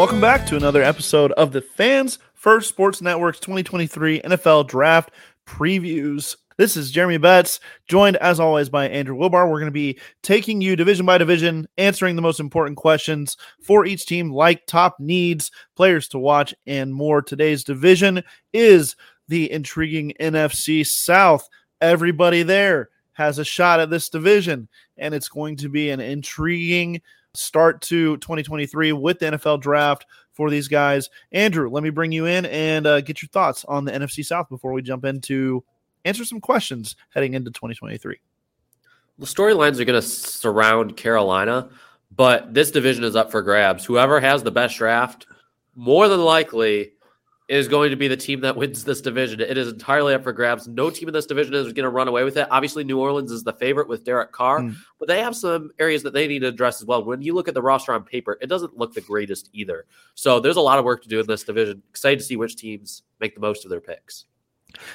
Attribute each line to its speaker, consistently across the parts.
Speaker 1: Welcome back to another episode of the Fans First Sports Network's 2023 NFL Draft Previews. This is Jeremy Betz, joined as always by Andrew Wilbar. We're going to be taking you division by division, answering the most important questions for each team, like top needs, players to watch, and more. Today's division is the intriguing NFC South. Everybody there has a shot at this division, and it's going to be an intriguing start to 2023 with the NFL draft for these guys. Andrew, let me bring you in and uh, get your thoughts on the NFC South before we jump into answer some questions heading into 2023.
Speaker 2: The storylines are going to surround Carolina, but this division is up for grabs. Whoever has the best draft, more than likely, is going to be the team that wins this division. It is entirely up for grabs. No team in this division is going to run away with it. Obviously, New Orleans is the favorite with Derek Carr, mm. but they have some areas that they need to address as well. When you look at the roster on paper, it doesn't look the greatest either. So there's a lot of work to do in this division. Excited to see which teams make the most of their picks.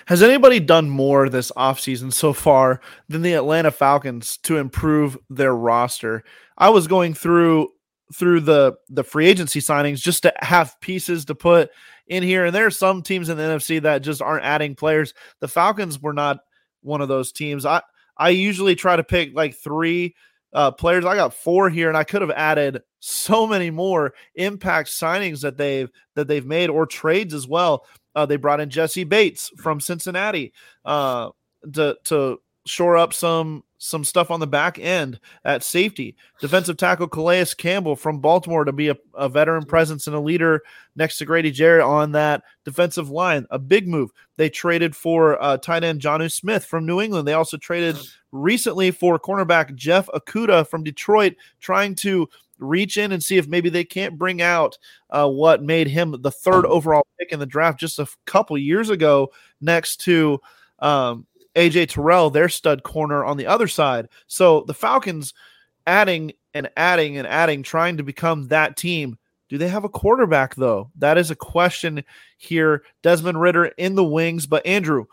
Speaker 1: Has anybody done more this offseason so far than the Atlanta Falcons to improve their roster? I was going through through the the free agency signings just to have pieces to put in here. And there are some teams in the NFC that just aren't adding players. The Falcons were not one of those teams. I I usually try to pick like three uh, players. I got four here, and I could have added so many more impact signings that they've that they've made or trades as well. Uh, they brought in Jessie Bates from Cincinnati uh, to to shore up some some stuff on the back end at safety. Defensive tackle Calais Campbell from Baltimore to be a, a, veteran presence and a leader next to Grady Jarrett on that defensive line. A big move. They traded for uh, tight end Jonnu Smith from New England. They also traded recently for cornerback Jeff Okudah from Detroit, trying to reach in and see if maybe they can't bring out uh, what made him the third overall pick in the draft just a couple years ago next to um, AJ Terrell, their stud corner on the other side. So the Falcons adding and adding and adding, trying to become that team. Do they have a quarterback, though? That is a question here. Desmond Ridder in the wings. But Andrew,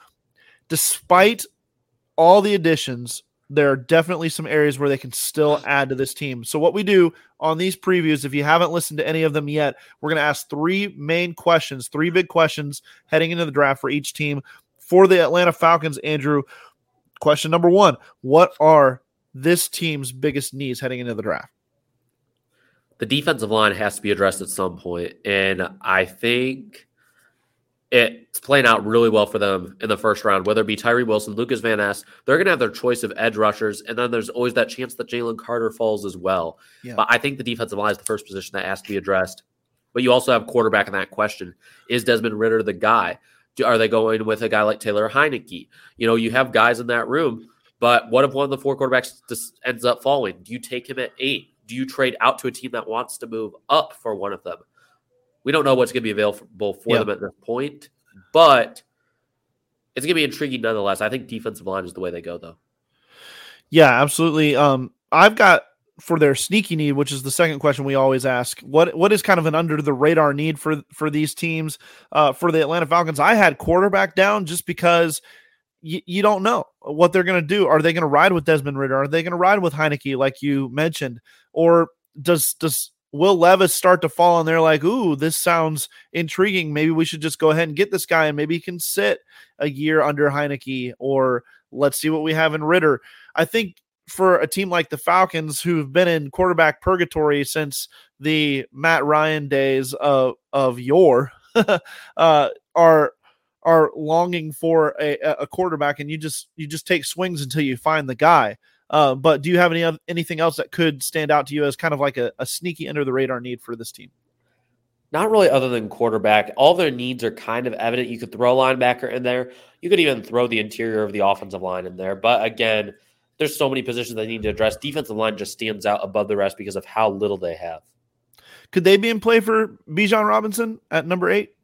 Speaker 1: despite all the additions, there are definitely some areas where they can still add to this team. So, what we do on these previews, if you haven't listened to any of them yet, we're going to ask three main questions, three big questions heading into the draft for each team for the Atlanta Falcons, Andrew. Question number one What are this team's biggest needs heading into the draft?
Speaker 2: The defensive line has to be addressed at some point, and I think it's playing out really well for them in the first round, whether it be Tyree Wilson, Lucas Van Ness, they're going to have their choice of edge rushers. And then there's always that chance that Jalen Carter falls as well. Yeah. But I think the defensive line is the first position that has to be addressed. But you also have quarterback in that question. Is Desmond Ridder the guy? Are they going with a guy like Taylor Heinicke? You know, you have guys in that room, but what if one of the four quarterbacks just ends up falling? Do you take him at eight? Do you trade out to a team that wants to move up for one of them? We don't know what's going to be available for them at this point, but it's going to be intriguing nonetheless. I think defensive line is the way they go, though.
Speaker 1: Yeah, absolutely. Um, I've got for their sneaky need, which is the second question we always ask. What what is kind of an under the radar need for for these teams? Uh, for the Atlanta Falcons, I had quarterback down just because y- you don't know what they're going to do. Are they going to ride with Desmond Ridder? Are they going to ride with Heinicke, like you mentioned, or does does Will Levis start to fall on there like, ooh, this sounds intriguing. Maybe we should just go ahead and get this guy and maybe he can sit a year under Heinicke, or let's see what we have in Ridder. I think for a team like the Falcons, who've been in quarterback purgatory since the Matt Ryan days of of yore, uh, are are longing for a, a quarterback, and you just you just take swings until you find the guy. Uh, but do you have any anything else that could stand out to you as kind of like a, a sneaky under the radar need for this team?
Speaker 2: Not really, other than quarterback. All their needs are kind of evident. You could throw a linebacker in there. You could even throw the interior of the offensive line in there. But again, there's so many positions they need to address. Defensive line just stands out above the rest because of how little they have.
Speaker 1: Could they be in play for Bijan Robinson at number eight?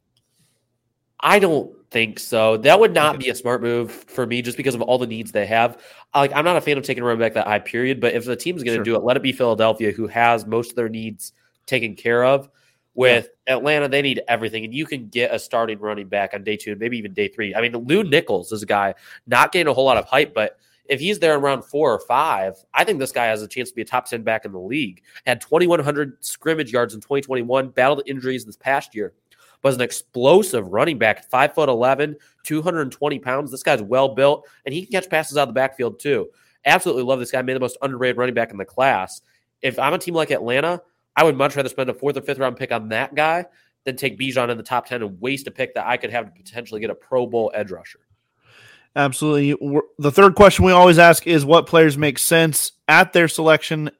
Speaker 2: I don't think so. That would not be a smart move for me just because of all the needs they have. Like I'm not a fan of taking a running back that high period, but if the team's going to sure. do it, let it be Philadelphia who has most of their needs taken care of. With yeah. Atlanta, they need everything, and you can get a starting running back on day two and maybe even day three. I mean, Lew Nichols is a guy not getting a whole lot of hype, but if he's there in round four or five, I think this guy has a chance to be a top 10 back in the league. Had 2,100 scrimmage yards in 2021, battled injuries this past year, was an explosive running back, five foot 11, 220 pounds. This guy's well built, and he can catch passes out of the backfield too. Absolutely love this guy. Made the most underrated running back in the class. If I'm a team like Atlanta, I would much rather spend a fourth or fifth round pick on that guy than take Bijan in the top 10 and waste a pick that I could have to potentially get a Pro Bowl edge rusher.
Speaker 1: Absolutely. The third question we always ask is what players make sense at their selection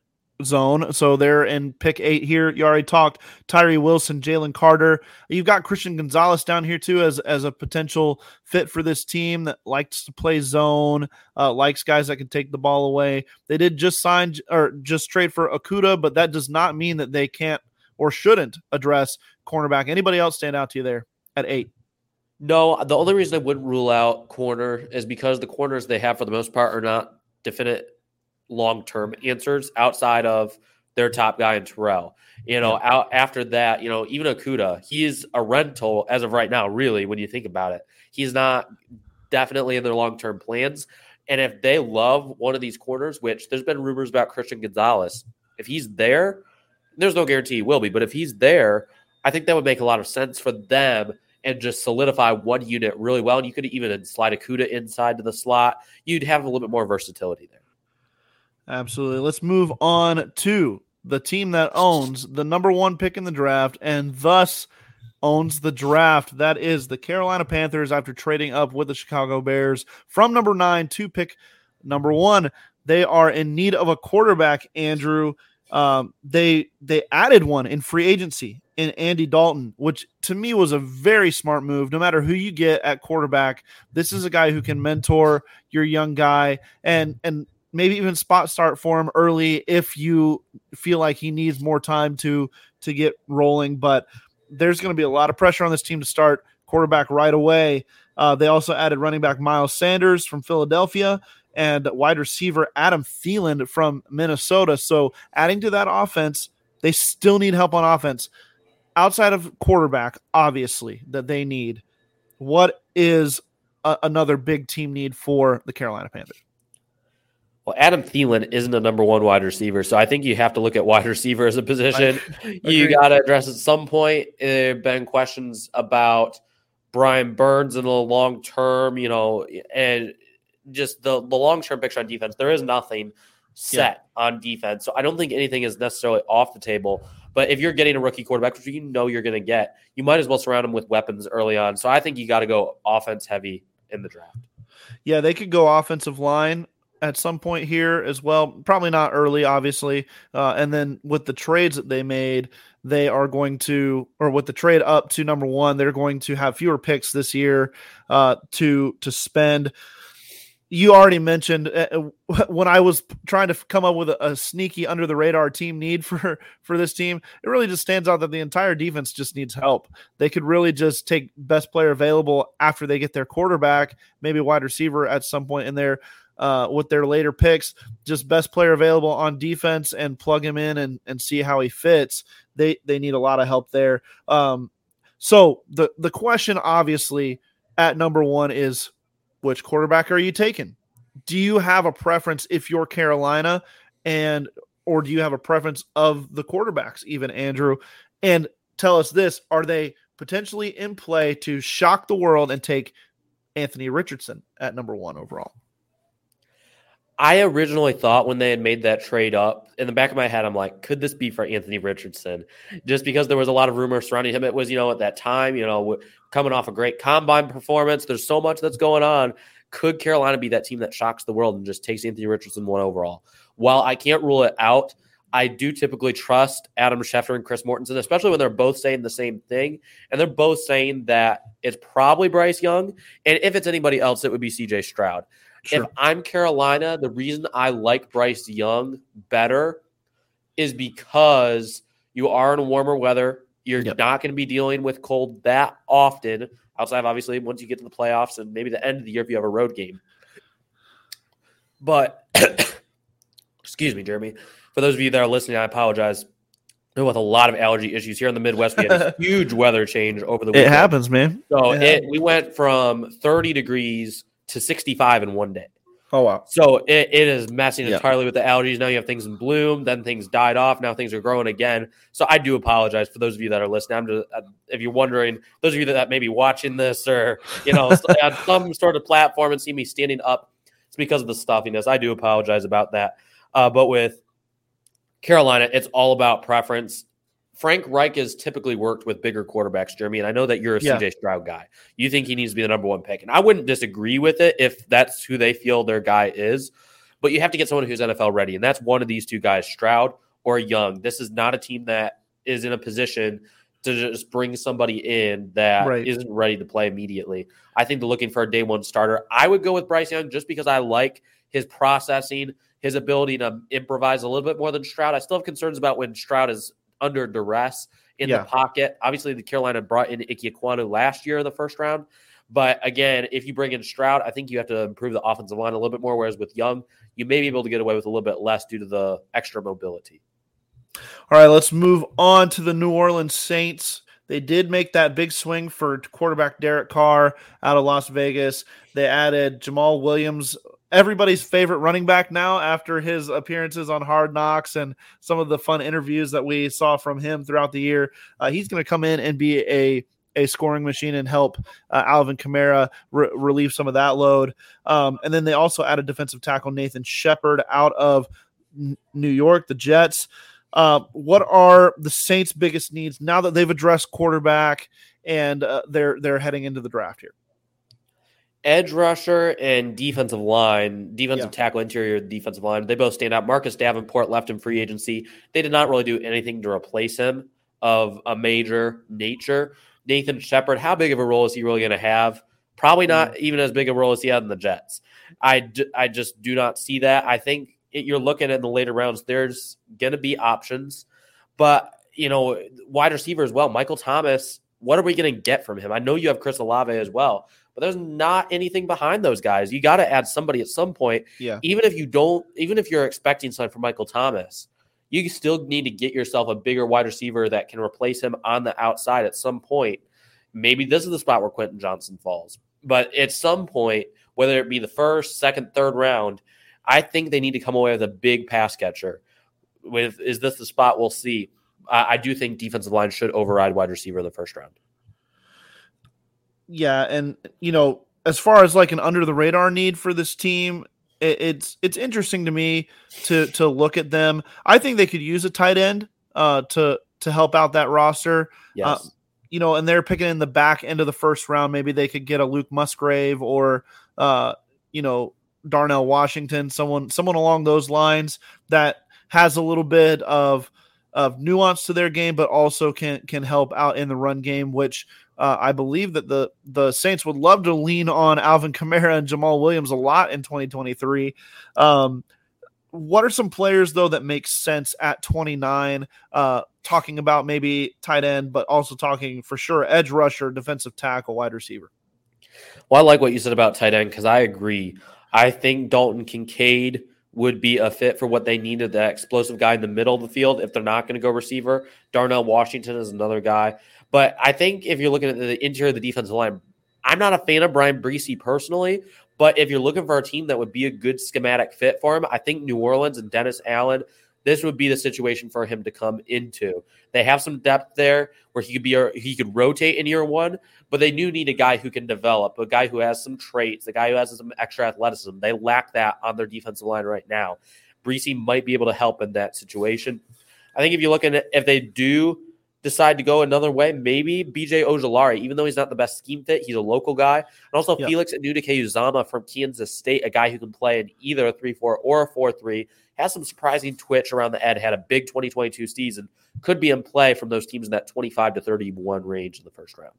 Speaker 1: zone. So they're in pick eight here. You already talked Tyree Wilson, Jalen Carter. You've got Christian Gonzalez down here too as as a potential fit for this team that likes to play zone, uh, likes guys that can take the ball away. They did just sign or just trade for Okudah, but that does not mean that they can't or shouldn't address cornerback. Anybody else stand out to you there at eight?
Speaker 2: No, the only reason I wouldn't rule out corner is because the corners they have for the most part are not definite long term answers outside of their top guy in Terrell. You know, yeah. out after that, you know, even Okudah, he's a rental as of right now, really, when you think about it. He's not definitely in their long term plans. And if they love one of these corners, which there's been rumors about Christian Gonzalez, if he's there, there's no guarantee he will be, but if he's there, I think that would make a lot of sense for them and just solidify one unit really well. And you could even slide Okudah inside to the slot. You'd have a little bit more versatility there.
Speaker 1: Absolutely. Let's move on to the team that owns the number one pick in the draft and thus owns the draft. That is the Carolina Panthers after trading up with the Chicago Bears from number nine to pick number one. They are in need of a quarterback, Andrew. Um, they they added one in free agency in Andy Dalton, which to me was a very smart move. No matter who you get at quarterback, this is a guy who can mentor your young guy and and maybe even spot start for him early if you feel like he needs more time to to get rolling. But there's going to be a lot of pressure on this team to start quarterback right away. Uh, they also added running back Miles Sanders from Philadelphia and wide receiver Adam Thielen from Minnesota. So adding to that offense, they still need help on offense outside of quarterback, obviously, that they need, what is a, another big team need for the Carolina Panthers?
Speaker 2: Well, Adam Thielen isn't a number one wide receiver, so I think you have to look at wide receiver as a position. you got to address at some point. There have been questions about Brian Burns in the long term, you know, and just the, the long term picture on defense. There is nothing set yeah. on defense, so I don't think anything is necessarily off the table. But if you're getting a rookie quarterback, which you know you're going to get, you might as well surround him with weapons early on. So I think you got to go offense heavy in the draft.
Speaker 1: Yeah, they could go offensive line at some point here as well. Probably not early, obviously. Uh, and then with the trades that they made, they are going to, or with the trade up to number one, they're going to have fewer picks this year uh, to to spend you already mentioned uh, uh when I was trying to come up with a, a, sneaky under the radar team need for for this team, it really just stands out that the entire defense just needs help. They could really just take best player available after they get their quarterback, maybe wide receiver at some point in there. Uh, with their later picks, just best player available on defense and plug him in and, and see how he fits. They they need a lot of help there. Um, so the the question obviously at number one is which quarterback are you taking? Do you have a preference if you're Carolina and or do you have a preference of the quarterbacks even Andrew? And tell us this, are they potentially in play to shock the world and take Anthony Richardson at number 1 overall?
Speaker 2: I originally thought when they had made that trade up, in the back of my head, I'm like, could this be for Anthony Richardson? Just because there was a lot of rumors surrounding him. It was, you know, at that time, you know, coming off a great combine performance. There's so much that's going on. Could Carolina be that team that shocks the world and just takes Anthony Richardson one overall? While I can't rule it out, I do typically trust Adam Schefter and Chris Mortensen, especially when they're both saying the same thing. And they're both saying that it's probably Bryce Young. And if it's anybody else, it would be CJ Stroud. Sure. If I'm Carolina, the reason I like Bryce Young better is because you are in warmer weather. You're yep. not going to be dealing with cold that often, outside obviously once you get to the playoffs and maybe the end of the year if you have a road game. But excuse me, Jeremy. For those of you that are listening, I apologize. With a lot of allergy issues here in the Midwest, we had a huge weather change over the
Speaker 1: weekend. It happens, man.
Speaker 2: So it, it we went from 30 degrees to 65 in one day.
Speaker 1: Oh wow!
Speaker 2: So it, it is messing yeah. entirely with the algae. Now you have things in bloom, then things died off. Now things are growing again. So I do apologize for those of you that are listening. I'm just, if you're wondering, those of you that may be watching this or you know on some sort of platform and see me standing up, it's because of the stuffiness. I do apologize about that. Uh, but with Carolina, it's all about preference. Frank Reich has typically worked with bigger quarterbacks, Jeremy, and I know that you're a yeah. CJ Stroud guy. You think he needs to be the number one pick, and I wouldn't disagree with it if that's who they feel their guy is. But you have to get someone who's NFL ready, and that's one of these two guys, Stroud or Young. This is not a team that is in a position to just bring somebody in that right. not ready to play immediately. I think they're looking for a day one starter. I would go with Bryce Young just because I like his processing, his ability to improvise a little bit more than Stroud. I still have concerns about when Stroud is under duress in yeah. the pocket. Obviously, the Carolina brought in Ike Ekwonu last year in the first round. But again, if you bring in Stroud, I think you have to improve the offensive line a little bit more. Whereas with Young, you may be able to get away with a little bit less due to the extra mobility.
Speaker 1: All right, let's move on to the New Orleans Saints. They did make that big swing for quarterback Derek Carr out of Las Vegas. They added Jamaal Williams everybody's favorite running back now after his appearances on Hard Knocks and some of the fun interviews that we saw from him throughout the year. Uh, he's going to come in and be a a scoring machine and help uh, Alvin Kamara re- relieve some of that load. Um, and then they also added defensive tackle Nathan Shepherd out of N- New York, the Jets. Uh, what are the Saints' biggest needs now that they've addressed quarterback and uh, they're they're heading into the draft here?
Speaker 2: Edge rusher and defensive line, defensive yeah. tackle, interior defensive line, they both stand out. Marcus Davenport left in free agency. They did not really do anything to replace him of a major nature. Nathan Shepherd, how big of a role is he really going to have? Probably not mm. even as big a role as he had in the Jets. I, d- I just do not see that. I think it, you're looking at the later rounds, there's going to be options, but you know, wide receiver as well. Michael Thomas, what are we going to get from him? I know you have Chris Olave as well, but there's not anything behind those guys. You got to add somebody at some point.
Speaker 1: Yeah.
Speaker 2: Even if you don't, even if you're expecting something from Michael Thomas, you still need to get yourself a bigger wide receiver that can replace him on the outside at some point. Maybe this is the spot where Quentin Johnston falls. But at some point, whether it be the first, second, third round, I think they need to come away with a big pass catcher. With is this the spot we'll see? I do think defensive line should override wide receiver in the first round
Speaker 1: yeah, and you know, as far as like an under the radar need for this team, it, it's it's interesting to me to to look at them. I think they could use a tight end uh, to to help out that roster.
Speaker 2: Yes. Uh,
Speaker 1: you know, and they're picking in the back end of the first round. Maybe they could get a Luke Musgrave or uh, you know, Darnell Washington, someone someone along those lines that has a little bit of of nuance to their game, but also can can help out in the run game, which uh, I believe that the the Saints would love to lean on Alvin Kamara and Jamaal Williams a lot in 2023. Um, what are some players though that make sense at 29? Uh, talking about maybe tight end, but also talking for sure edge rusher, defensive tackle, wide receiver.
Speaker 2: Well, I like what you said about tight end because I agree. I think Dalton Kincaid would be a fit for what they needed that explosive guy in the middle of the field if they're not going to go receiver. Darnell Washington is another guy. But I think if you're looking at the interior of the defensive line, I'm not a fan of Bryan Bresee personally, but if you're looking for a team that would be a good schematic fit for him, I think New Orleans and Dennis Allen, this would be the situation for him to come into. They have some depth there where he could be he could rotate in year one, but they do need a guy who can develop, a guy who has some traits, a guy who has some extra athleticism. They lack that on their defensive line right now. Bresee might be able to help in that situation. I think if you look at it, if they do decide to go another way, maybe BJ Ojulari, even though he's not the best scheme fit, he's a local guy. And also yep. Felix Anudike-Uzomah from Kansas State, a guy who can play in either a 3 4 or a 4 3, has some surprising twitch around the head, had a big 2022 season, could be in play from those teams in that 25 to 31 range in the first round.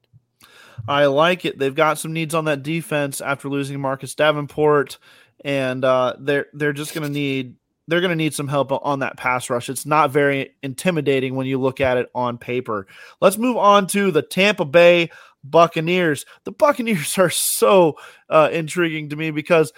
Speaker 1: I like it. They've got some needs on that defense after losing Marcus Davenport, and uh, they're they're just going to need they're going to need some help on that pass rush. It's not very intimidating when you look at it on paper. Let's move on to the Tampa Bay Buccaneers. The Buccaneers are so uh, intriguing to me because,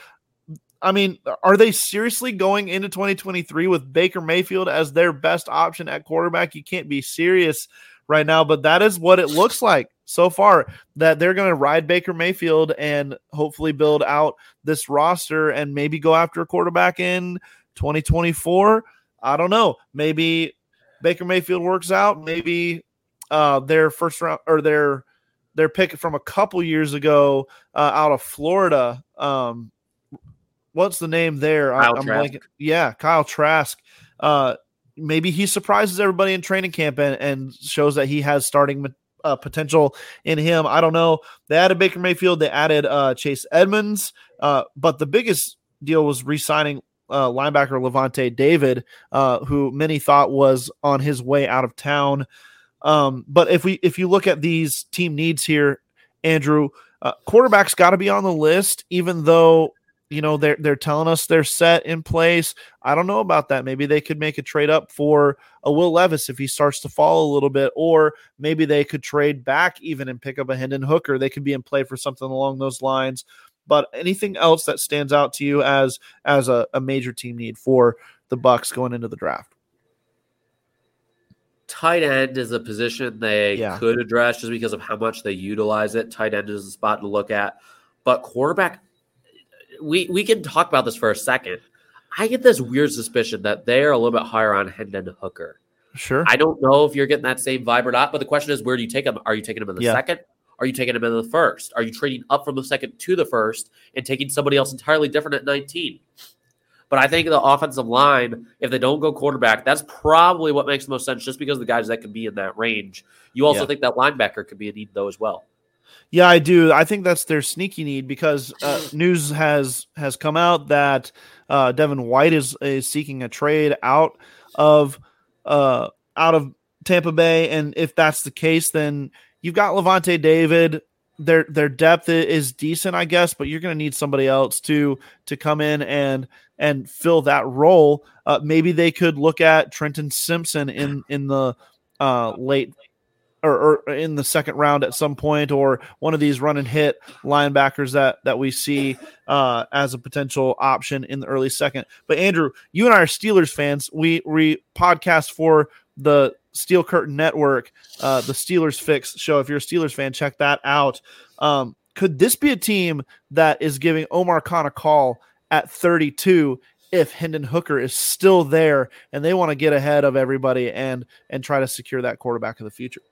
Speaker 1: I mean, are they seriously going into 2023 with Baker Mayfield as their best option at quarterback? You can't be serious right now, but that is what it looks like so far that they're going to ride Baker Mayfield and hopefully build out this roster and maybe go after a quarterback in 2024. I don't know. Maybe Baker Mayfield works out. Maybe uh, their first round or their their pick from a couple years ago uh, out of Florida. Um, what's the name there?
Speaker 2: Kyle
Speaker 1: I'm
Speaker 2: Trask.
Speaker 1: Yeah, Kyle Trask. Uh, maybe he surprises everybody in training camp and, and shows that he has starting uh, potential in him. I don't know. They added Baker Mayfield. They added uh, Chase Edmonds. Uh, but the biggest deal was re-signing uh, linebacker Lavonte David, uh, who many thought was on his way out of town. Um, but if we if you look at these team needs here, Andrew, uh, quarterback's got to be on the list, even though you know they're they're telling us they're set in place. I don't know about that. Maybe they could make a trade up for a Will Levis if he starts to fall a little bit, or maybe they could trade back even and pick up a Hendon Hooker. They could be in play for something along those lines. But anything else that stands out to you as as a, a major team need for the Bucks going into the draft?
Speaker 2: Tight end is a position they
Speaker 1: Yeah.
Speaker 2: could address just because of how much they utilize it. Tight end is a spot to look at. But quarterback, we we can talk about this for a second. I get this weird suspicion that they are a little bit higher on Hendon Hooker.
Speaker 1: Sure.
Speaker 2: I don't know if you're getting that same vibe or not, but the question is, where do you take him? Are you taking him in the
Speaker 1: Yeah.
Speaker 2: second? Are you taking him in the first? Are you trading up from the second to the first and taking somebody else entirely different at 19? But I think the offensive line, if they don't go quarterback, that's probably what makes the most sense, just because of the guys that can be in that range. You also
Speaker 1: Yeah.
Speaker 2: think that linebacker could be a need though as well.
Speaker 1: Yeah, I do. I think that's their sneaky need because uh, news has has come out that uh, Devin White is is seeking a trade out of uh, out of Tampa Bay, and if that's the case, then you've got Lavonte David. Their their depth is decent, I guess, but you're going to need somebody else to to come in and and fill that role. Uh, maybe they could look at Trenton Simpson in in the uh, late or, or in the second round at some point, or one of these run and hit linebackers that that we see uh, as a potential option in the early second. But Andrew, you and I are Steelers fans. We we podcast for the Steel Curtain Network, uh, the Steelers Fix show. If you're a Steelers fan, check that out. Um, could this be a team that is giving Omar Khan a call at 32 if Hendon Hooker is still there and they want to get ahead of everybody and and try to secure that quarterback of the future?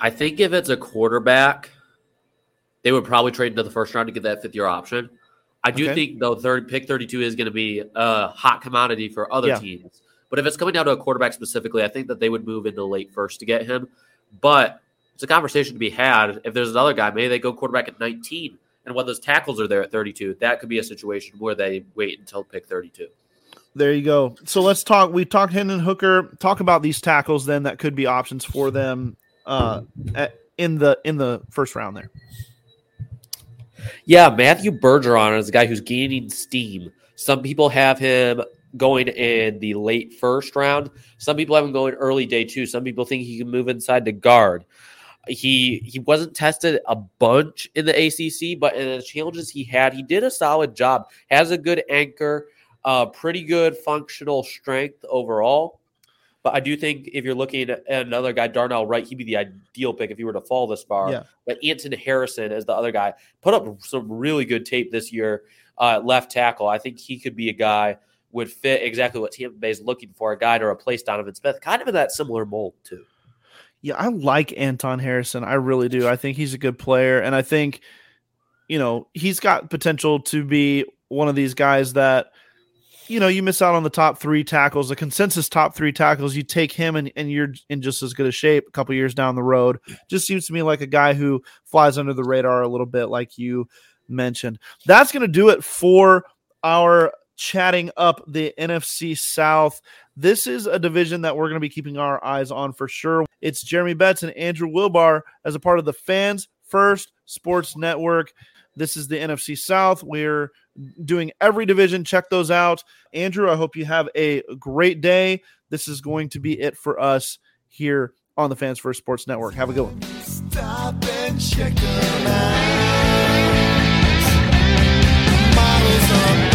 Speaker 2: I think if it's a quarterback, they would probably trade into the first round to get that fifth year option. I do
Speaker 1: Okay.
Speaker 2: think though third pick 32 is going to be a hot commodity for other
Speaker 1: Yeah.
Speaker 2: teams. But if it's coming down to a quarterback specifically, I think that they would move into late first to get him. But it's a conversation to be had. If there's another guy, maybe they go quarterback at 19. And when those tackles are there at 32, that could be a situation where they wait until pick 32.
Speaker 1: There you go. So let's talk. We talked Hendon Hooker. Talk about these tackles then that could be options for them uh, at, in the in the first round there.
Speaker 2: Yeah, Matthew Bergeron is a guy who's gaining steam. Some people have him going in the late first round. Some people have him going early day two. Some people think he can move inside the guard. He he wasn't tested a bunch in the ACC, but in the challenges he had, he did a solid job. Has a good anchor, uh, pretty good functional strength overall. But I do think if you're looking at another guy, Darnell Wright, he'd be the ideal pick if he were to fall this far.
Speaker 1: Yeah.
Speaker 2: But Anton Harrison is the other guy. Put up some really good tape this year uh, at left tackle. I think he could be a guy would fit exactly what Tampa Bay is looking for, a guy to replace Donovan Smith, kind of in that similar mold too.
Speaker 1: Yeah, I like Anton Harrison. I really do. I think he's a good player, and I think you know he's got potential to be one of these guys that you know you miss out on the top three tackles, the consensus top three tackles. You take him, and, and you're in just as good a shape a couple years down the road. Just seems to me like a guy who flies under the radar a little bit, like you mentioned. That's going to do it for our chatting up the NFC South. This is a division that we're going to be keeping our eyes on for sure. It's Jeremy Betz and Andrew Wilbar as a part of the Fans First Sports Network. This is the NFC South. We're doing every division. Check those out. Andrew, I hope you have a great day. This is going to be it for us here on the Fans First Sports Network. Have a good one.
Speaker 3: Stop and check them out. Models